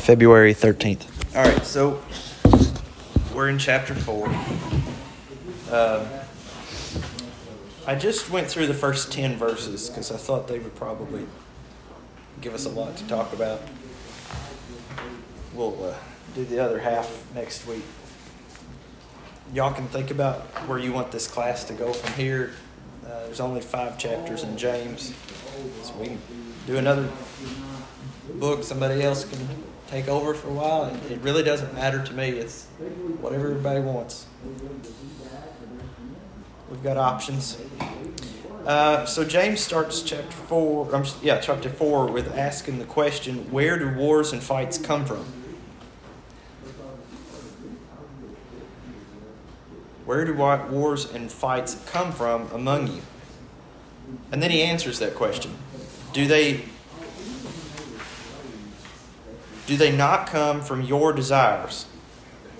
February 13th. All right, so we're in chapter 4. Um, I just went through the first 10 verses because I thought they would probably give us a lot to talk about. We'll uh, do the other half next week. Y'all can think about where you want this class to go from here. Uh, there's only five chapters in James, so we can do another book. Somebody else can take over for a while. It, really doesn't matter to me. It's whatever everybody wants. We've got options. Uh, so James starts chapter four. Um, yeah, chapter four with asking the question: Where do wars and fights come from? Where do wars and fights come from among you? And then he answers that question. Do they do they not come from your desires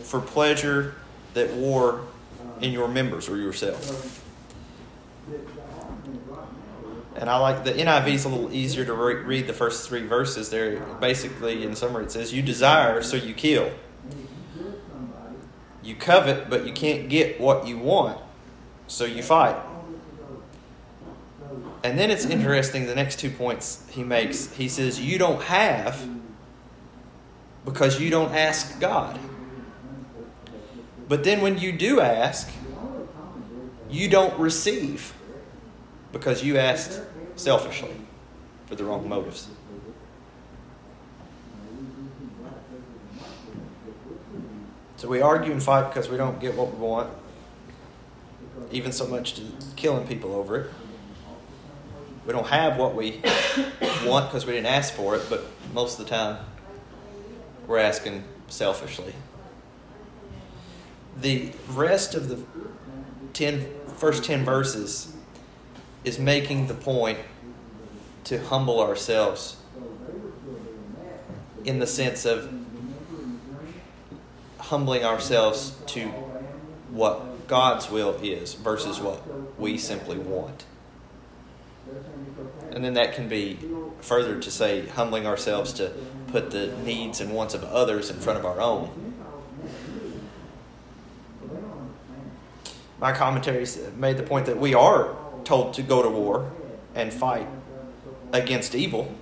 for pleasure that war in your members or yourself? And I like the NIV is a little easier to re- read the first three verses. There, basically, in summary, it says, "You desire, so you kill. You covet, but you can't get what you want, so you fight." And then it's interesting. The next two points he makes, he says, "You don't have." Because you don't ask God. But then when you do ask, you don't receive because you asked selfishly for the wrong motives. So we argue and fight because we don't get what we want, even so much to killing people over it. We don't have what we want because we didn't ask for it, but most of the time we're asking selfishly. The rest of the ten, first 10 verses is making the point to humble ourselves in the sense of humbling ourselves to what God's will is versus what we simply want. And then that can be further to say humbling ourselves to put the needs and wants of others in front of our own. My commentaries made the point that we are told to go to war and fight against evil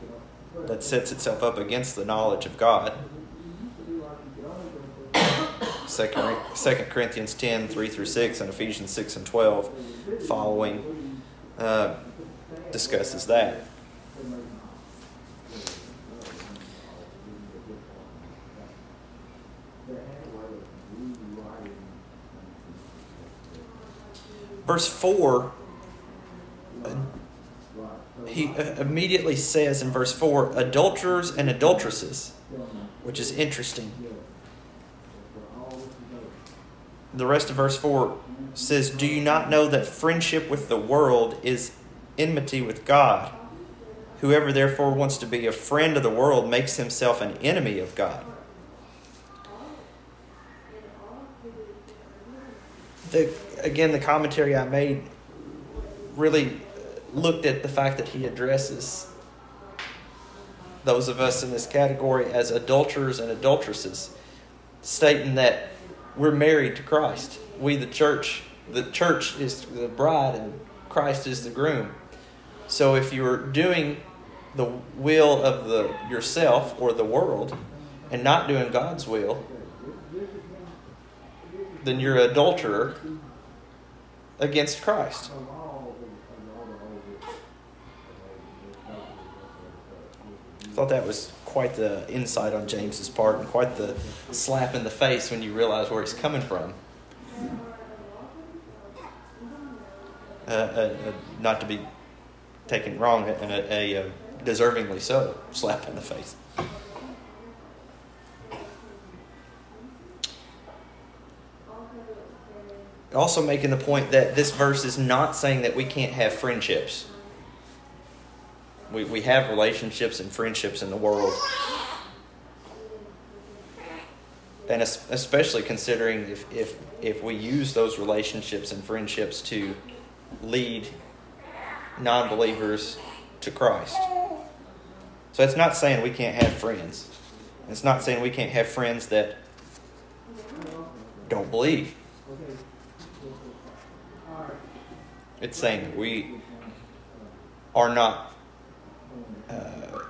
that sets itself up against the knowledge of God. 2 Corinthians 10, 3 through 6, and Ephesians 6 and 12 following uh, discusses that. Verse 4, he uh, immediately says in verse 4 adulterers and adulteresses, which is interesting. The rest of verse 4 says, Do you not know that friendship with the world is enmity with God? Whoever therefore wants to be a friend of the world makes himself an enemy of God. The again, the commentary I made really looked at the fact that he addresses those of us in this category as adulterers and adulteresses, stating that we're married to Christ. We, the church, the church is the bride and Christ is the groom. So if you're doing the will of the yourself or the world and not doing God's will, then you're an adulterer against Christ. I thought that was quite the insight on James's part and quite the slap in the face when you realize where he's coming from. Uh, uh, uh, not to be taken wrong, and a, a, a deservingly so slap in the face. Also making the point that this verse is not saying that we can't have friendships. We, we have relationships and friendships in the world. And especially considering if, if, if we use those relationships and friendships to lead non believers to Christ. So it's not saying we can't have friends. It's not saying we can't have friends that don't believe. It's saying we are not, uh,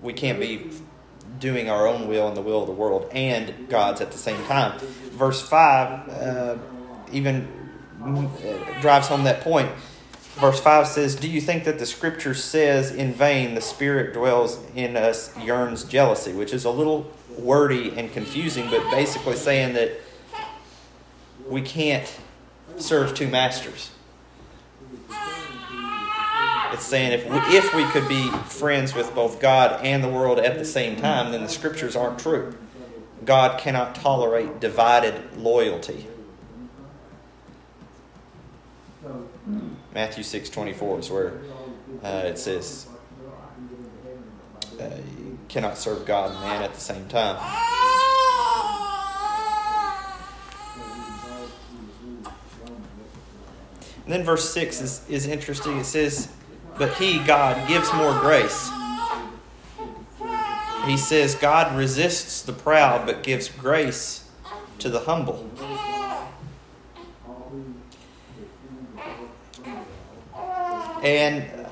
we can't be doing our own will and the will of the world and God's at the same time. Verse 5 uh, even uh, drives home that point. Verse 5 says, Do you think that the scripture says in vain the Spirit dwells in us, yearns jealousy? Which is a little wordy and confusing, but basically saying that we can't serve two masters. It's saying if we, if we could be friends with both God and the world at the same time, then the scriptures aren't true. God cannot tolerate divided loyalty. Matthew 6:24 is where uh, it says uh, you cannot serve God and man at the same time. And then verse 6 is, is interesting. It says, But he, God, gives more grace. He says, God resists the proud, but gives grace to the humble. And uh,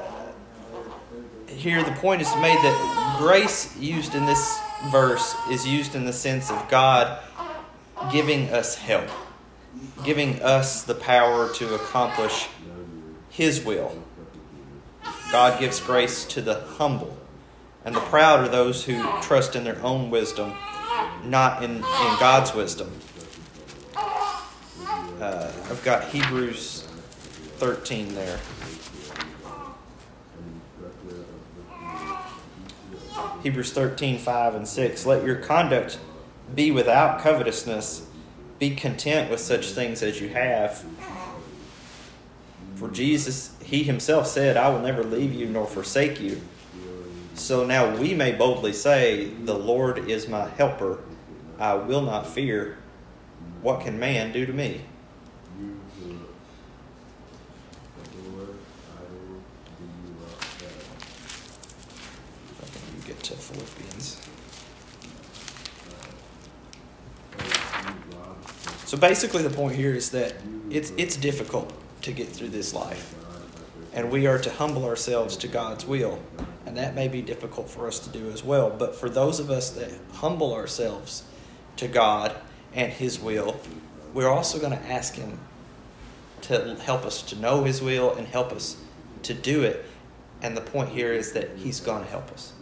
here the point is made that grace used in this verse is used in the sense of God giving us help giving us the power to accomplish His will. God gives grace to the humble, and the proud are those who trust in their own wisdom, not in, in God's wisdom. Uh, I've got Hebrews 13 there. Hebrews 13, 5 and 6. Let your conduct be without covetousness be content with such things as you have. For Jesus, He Himself said, I will never leave you nor forsake you. So now we may boldly say, The Lord is my helper. I will not fear. What can man do to me? get to Philippians. So basically, the point here is that it's, it's difficult to get through this life. And we are to humble ourselves to God's will. And that may be difficult for us to do as well. But for those of us that humble ourselves to God and His will, we're also going to ask Him to help us to know His will and help us to do it. And the point here is that He's going to help us.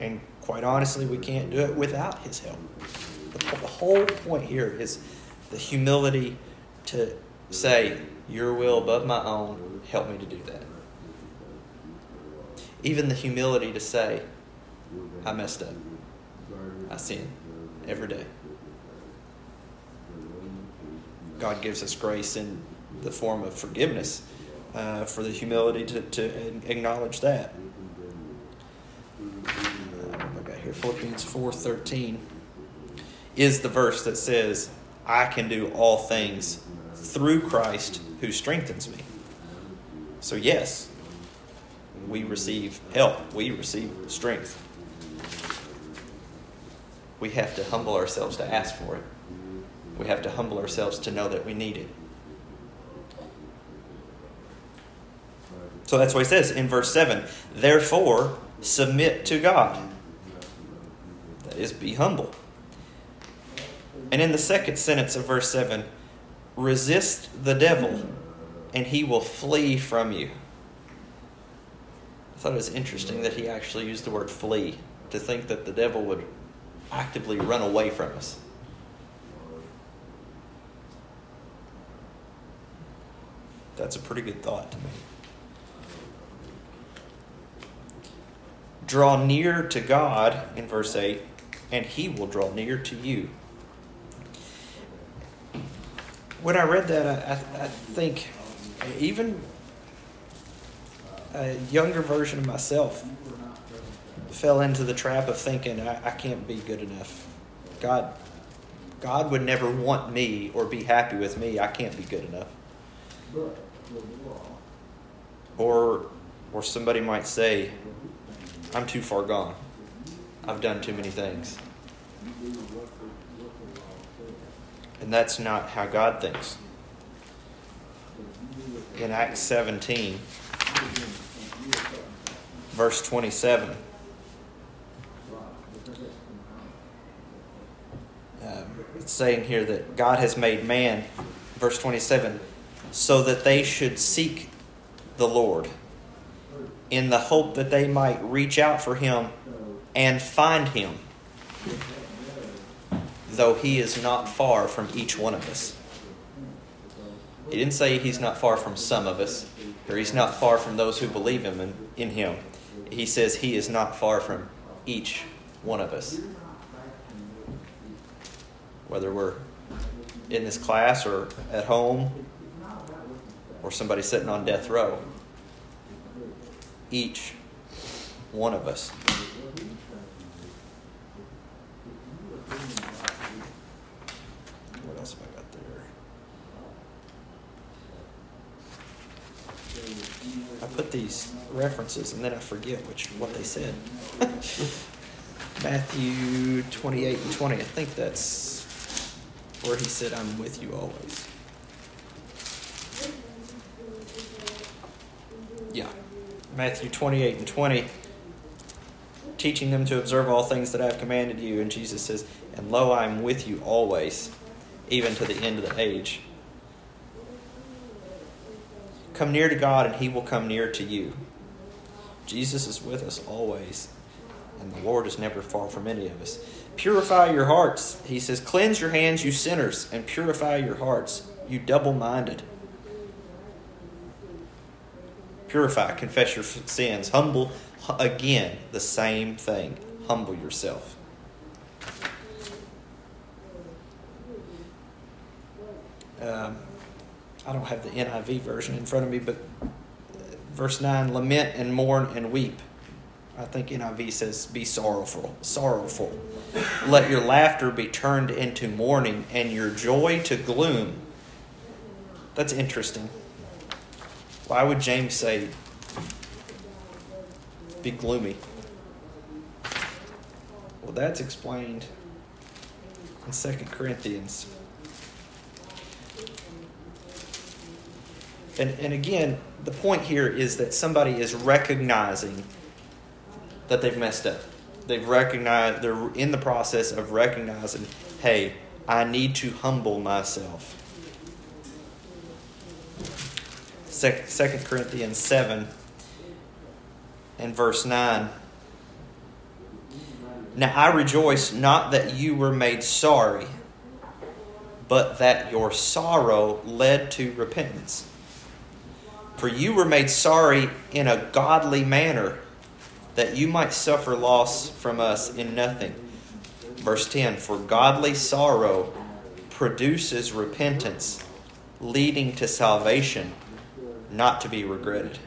And quite honestly, we can't do it without His help. The, whole point here is the humility to say, Your will above my own, help me to do that. Even the humility to say, I messed up. I sin every day. God gives us grace in the form of forgiveness uh, for the humility to, to acknowledge that. Philippians 4:13 is the verse that says, "I can do all things through Christ who strengthens me." So yes, we receive help, we receive strength. We have to humble ourselves to ask for it. We have to humble ourselves to know that we need it. So that's what he says in verse 7 Therefore, submit to God is be humble. And in the second sentence of verse 7, resist the devil and he will flee from you. I thought it was interesting that he actually used the word flee to think that the devil would actively run away from us. That's a pretty good thought to me. Draw near to God in verse 8 and he will draw near to you. When I read that, I, I, think even a younger version of myself fell into the trap of thinking I, I can't be good enough. God, God would never want me or be happy with me. I can't be good enough. Or, or somebody might say, I'm too far gone. I've done too many things. And that's not how God thinks. In Acts 17, verse 27, um, it's saying here that God has made man, verse 27, so that they should seek the Lord in the hope that they might reach out for him and find him, though he is not far from each one of us. He didn't say he's not far from some of us, or he's not far from those who believe him in, in him. He says he is not far from each one of us. Whether we're in this class or at home or somebody sitting on death row, each one of us. What else have I got there? I put these references and then I forget which what they said. Matthew 28 and 20. I think that's where he said, I'm with you always. Yeah. Matthew 28 and 20, teaching them to observe all things that I have commanded you. And Jesus says, And lo, I am with you always, even to the end of the age. Come near to God, and he will come near to you. Jesus is with us always, and the Lord is never far from any of us. Purify your hearts. He says, Cleanse your hands, you sinners, and purify your hearts, you double minded. Purify, confess your sins. Humble, again, the same thing. Humble yourself. Um, I don't have the NIV version in front of me, but verse 9 lament and mourn and weep. I think NIV says be sorrowful, sorrowful. Let your laughter be turned into mourning and your joy to gloom. That's interesting. Why would James say be gloomy? Well, that's explained in 2 Corinthians. And, and again, the point here is that somebody is recognizing that they've messed up. They've recognized, they're in the process of recognizing, hey, I need to humble myself. Second Corinthians 7 and verse 9. Now I rejoice not that you were made sorry, but that your sorrow led to repentance. For you were made sorry in a godly manner, that you might suffer loss from us in nothing. Verse 10 For godly sorrow produces repentance, leading to salvation, not to be regretted.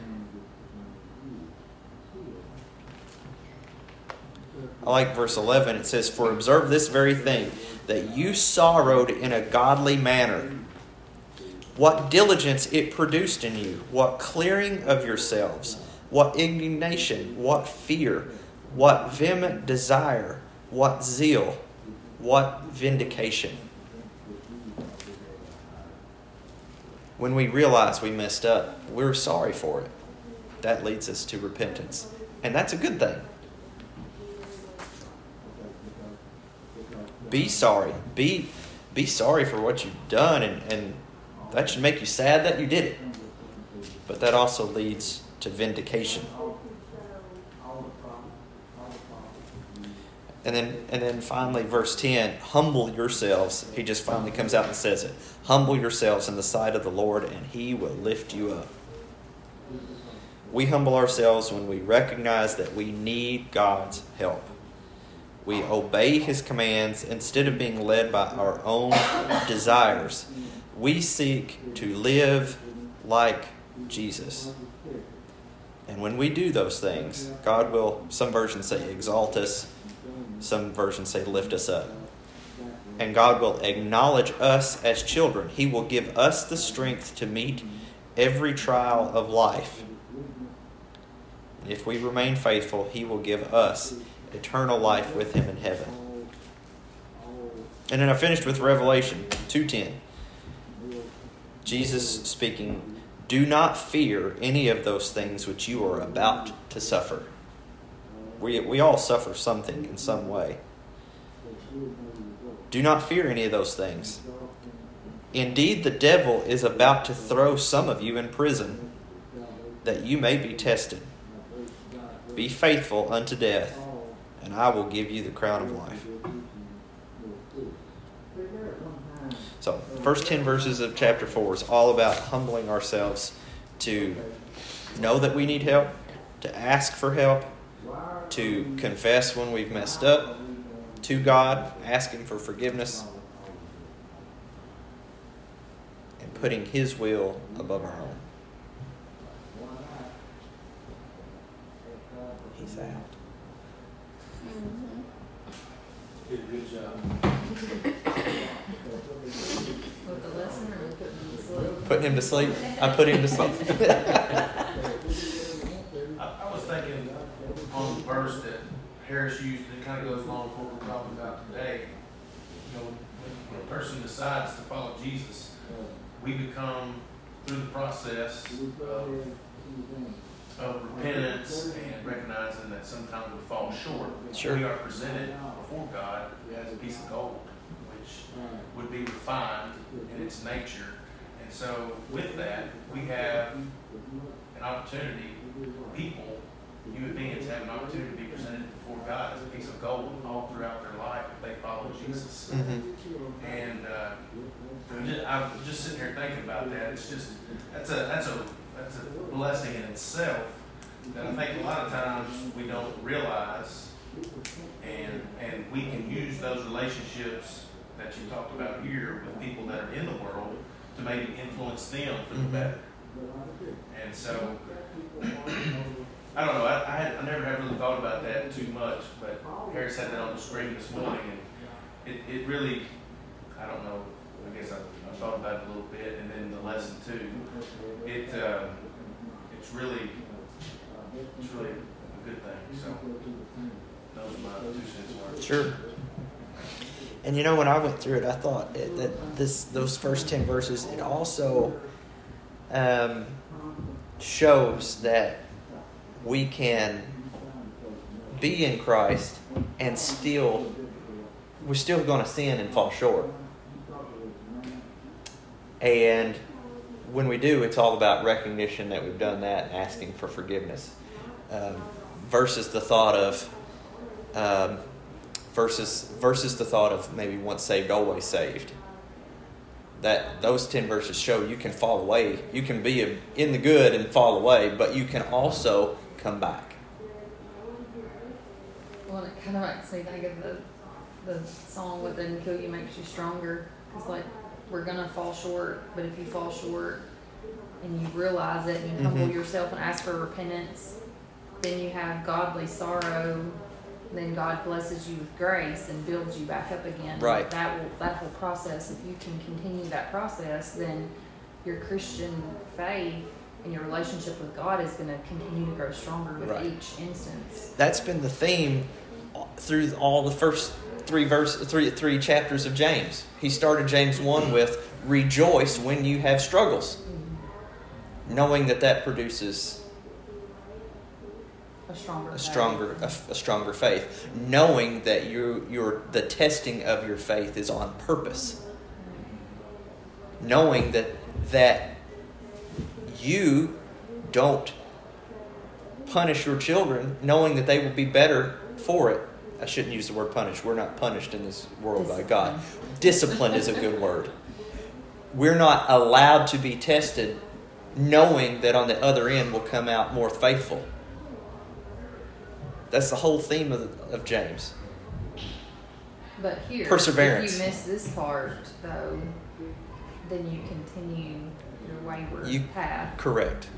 I like verse 11. It says, For observe this very thing, that you sorrowed in a godly manner what diligence it produced in you, what clearing of yourselves, what indignation, what fear, what vehement desire, what zeal, what vindication. When we realize we messed up, we're sorry for it. That leads us to repentance. And that's a good thing. Be sorry. Be be sorry for what you've done and, and that should make you sad that you did it. But that also leads to vindication. And then and then finally verse 10, humble yourselves. He just finally comes out and says it. Humble yourselves in the sight of the Lord and he will lift you up. We humble ourselves when we recognize that we need God's help. We obey his commands instead of being led by our own desires we seek to live like Jesus. And when we do those things, God will, some versions say, exalt us, some versions say, lift us up. And God will acknowledge us as children. He will give us the strength to meet every trial of life. And If we remain faithful, He will give us eternal life with Him in heaven. And then I finished with Revelation 2:10. Jesus speaking, "Do not fear any of those things which you are about to suffer." We we all suffer something in some way. Do not fear any of those things. Indeed, the devil is about to throw some of you in prison, that you may be tested. Be faithful unto death, and I will give you the crown of life. So, first 10 verses of chapter 4 is all about humbling ourselves to know that we need help, to ask for help, to confess when we've messed up to God, asking for forgiveness, and putting His will above our own. He's out. Mm-hmm. Did a good job. With the lesson or with putting the slow? Putting him to sleep. I put him to sleep. I, I was thinking on the verse that Harris used, that kind of goes along with what we're talking about today. You know, when a person decides to follow Jesus, we become, through the process of, of repentance and recognizing that sometimes we fall short. Sure. We are presented before God as a piece of gold, which would be refined in its nature. And so with that, we have an opportunity, people, human beings have an opportunity to be presented before God as a piece of gold all throughout their life if they follow Jesus. Mhm. And uh, I'm just, I'm just sitting here thinking about that. It's just that's a that's a that's a blessing in itself that I think a lot of times we don't realize, and and we can use those relationships that you talked about here with people that are in the world to maybe influence them for the Mhm. better. And so I don't know. I, I, had, I never had really thought about that too much, but Harris had that on the screen this morning, and it, it really, I don't know. I guess I, I thought about it a little bit, and then the lesson too. It, um, it's really, it's really a good thing. So those are my two cents worth. Sure. And you know, when I went through it, I thought it, that this those first ten verses it also um, shows that we can be in Christ and still we're still going to sin and fall short. And when we do, it's all about recognition that we've done that and asking for forgiveness, um, versus the thought of. Um, versus versus the thought of maybe once saved always saved that those 10 verses show you can fall away you can be in the good and fall away but you can also come back Well, it kind of makes me think of the the song "What Doesn't Kill You Makes You Stronger." It's like we're gonna fall short, but if you fall short and you realize it and you humble Mhm. yourself and ask for repentance, then you have godly sorrow. Then God blesses you with grace and builds you back up again. Right. That will that whole process. If you can continue that process, then your Christian faith and your relationship with God is going to continue to grow stronger with Right. each instance. that's been the theme through all the first three verse three three chapters of James he started James 1 with rejoice when you have struggles mm-hmm. knowing that that produces A stronger. a faith. stronger a, a stronger faith. Knowing that you your the testing of your faith is on purpose. Knowing that that you don't punish your children knowing that they will be better for it. I shouldn't use the word punish. We're not punished in this world by god. Discipline is a good word. We're not allowed to be tested knowing that on the other end will come out more faithful that's the whole theme of, of James. But here, Perseverance. If you miss this part, though, then you continue your wayward You- path. Correct.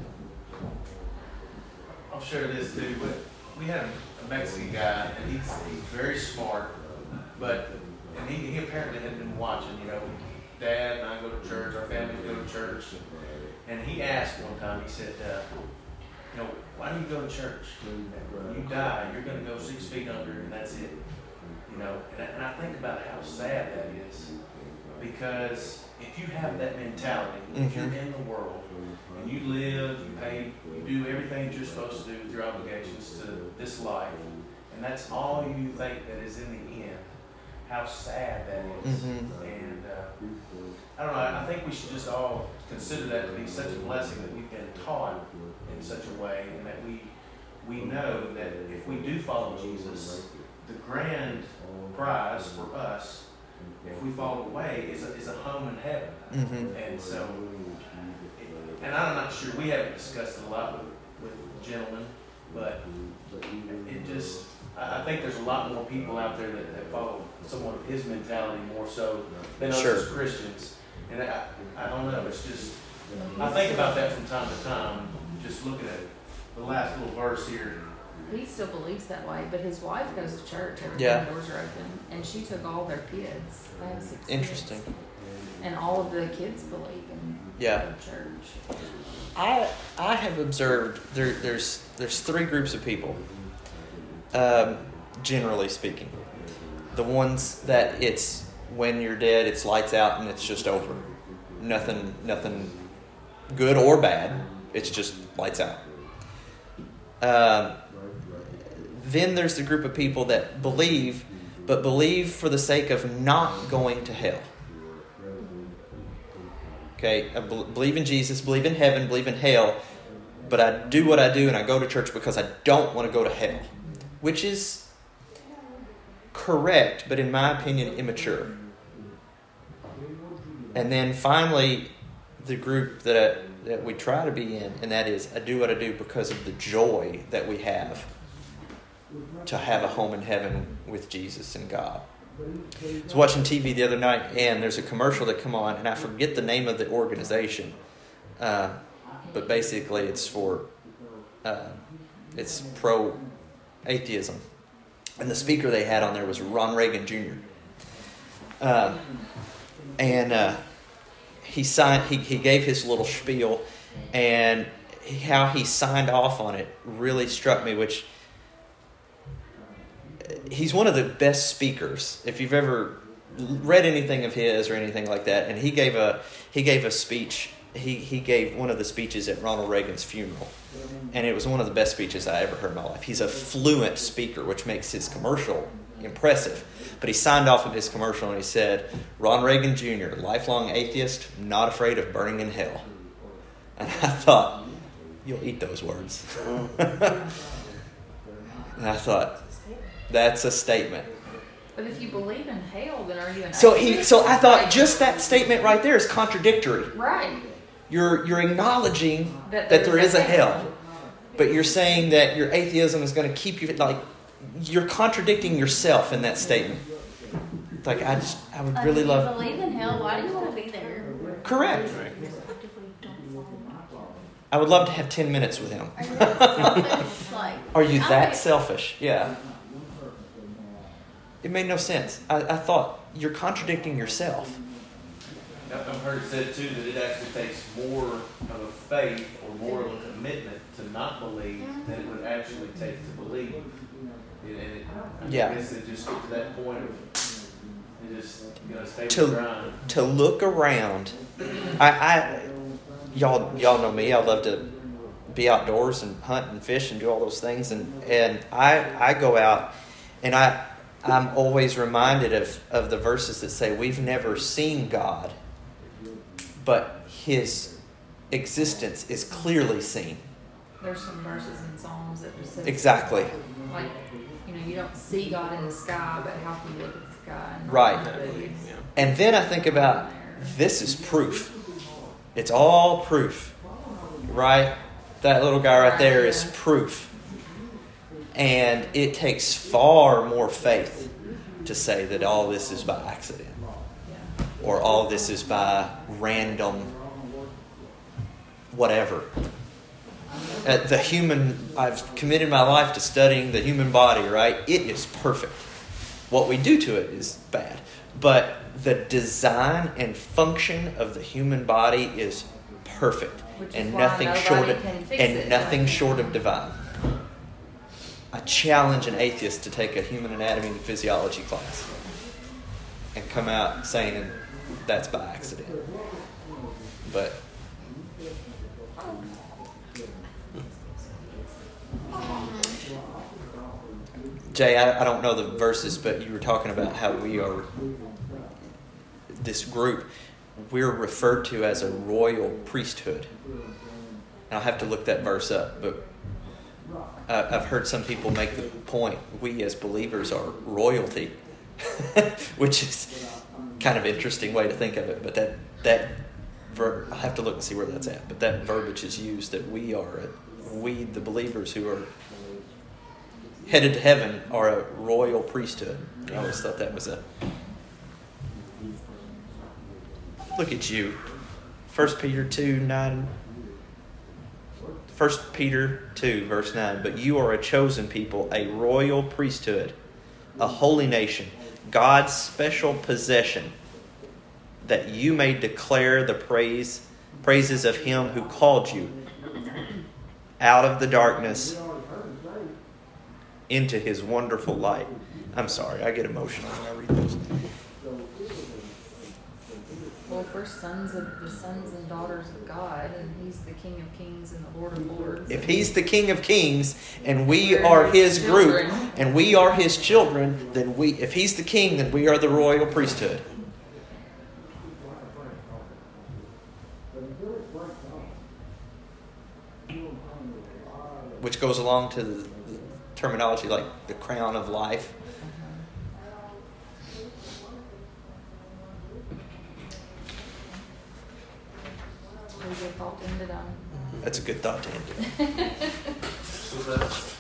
I'll share this too, but we had a Mexican guy, and he's, he's very smart, but, and he, he apparently had been watching, you know, dad and I go to church, our family go to church, and he asked one time, he said, uh, you know, why do you go to church? You die, you're going to go six feet under, and that's it. You know, and I, and I think about how sad that is, because if you have that mentality, if you're Mhm. in the world and you live, you pay, you do everything that you're supposed to do with your obligations to this life, and that's all you think that is in the end, how sad that is. Mhm. And uh, I don't know. I think we should just all consider that to be such a blessing that we've been taught in such a way, and that we we know that if we do follow Jesus, the grand prize for us, if we fall away, is a, is a home in heaven. Mm-hmm. And so, and I'm not sure, we haven't discussed it a lot with, with gentlemen, but it just, I, think there's a lot more people out there that, that follow somewhat of his mentality more so than us as Christians. And I, I don't know, it's just, I think about that from time to time, just looking at the last little verse here. He still believes that way, but his wife goes to church every Yeah. time the doors are open, and she took all their kids. They have six kids. Interesting. And all of the kids believe in Yeah. the church. I I have observed there there's there's three groups of people. Um, generally speaking, the ones that it's when you're dead, it's lights out and it's just over. Nothing nothing good or bad. It's just lights out. Um, then there's the group of people that believe, but believe for the sake of not going to hell. Okay, I bel- believe in Jesus, believe in heaven, believe in hell, but I do what I do and I go to church because I don't want to go to hell, which is correct, but in my opinion, immature. And then finally, the group that, that we try to be in, and that is I do what I do because of the joy that we have to have a home in heaven with Jesus and God. I was watching TV the other night, and there's a commercial that come on, and I forget the name of the organization, uh, but basically it's for uh, it's pro atheism, and the speaker they had on there was Ron Reagan Jr. Um, and uh, he signed he, he gave his little spiel, and how he signed off on it really struck me, which he's one of the best speakers. If you've ever read anything of his or anything like that, and he gave a he gave a speech. He he gave one of the speeches at Ronald Reagan's funeral, and it was one of the best speeches I ever heard in my life. He's a fluent speaker, which makes his commercial impressive. But he signed off of his commercial and he said, "Ron Reagan Jr., lifelong atheist, not afraid of burning in hell." And I thought, "You'll eat those words." and I thought, that's a statement. But if you believe in hell, then are you an So he, so I thought just that statement right there is contradictory. right You're you're acknowledging that, that there is a hell. hell, but you're saying that your atheism is going to keep you like you're contradicting yourself in that statement. Like I just I would really if you love believe in hell, why do you want to be there? correct. I would love to have ten minutes with him. Are you that selfish? Like, Are you that selfish? Yeah. It made no sense. I, I thought you're contradicting yourself. I've I've heard it said too that it actually takes more of a faith or more of a commitment to not believe than it would actually take to believe. And it, I Yeah. guess it just get to that point of you just you know stay To- with the grind. to look around. I, I y'all y'all know me. I love to be outdoors and hunt and fish and do all those things. And and I I go out and I I'm always reminded of of the verses that say we've never seen God, but His existence is clearly seen. There's some verses in Psalms that just says Exactly. like you know you don't see God in the sky, but how can you look at the sky? And Right. that And then I think about this is proof. It's all proof. Right? That little guy right there is proof. And it takes far more faith to say that all this is by accident or all this is by random whatever. Uh, the human, I've committed my life to studying the human body, right? It is perfect. What we do to it is bad. But the design and function of the human body is perfect. And nothing short of and it, nothing right? short of divine. I challenge an atheist to take a human anatomy and physiology class and come out saying that's by accident. But Jay, I, I don't know the verses, but you were talking about how we are this group. We're referred to as a royal priesthood. And I'll have to look that verse up, but uh, I've heard some people make the point we as believers are royalty, which is kind of interesting way to think of it. But that that ver- I'll have to look and see where that's at. But that verbiage is used that we are we the believers who are headed to heaven are a royal priesthood. I always thought that was a look at you. First Peter two nine. First Peter two verse nine. But you are a chosen people, a royal priesthood, a holy nation, God's special possession, that you may declare the praise praises of Him who called you out of the darkness into His wonderful light. I'm sorry, I get emotional when I read those. Well, we're sons of the sons and daughters of God, and He's the King of Kings and the Lord of Lords. If he's the King of Kings and we are his group and we are his children, then we if he's the king, then we are the royal priesthood. Which goes along to the, the terminology like the crown of life. We get thought into them. That's a good thought to end it. So that,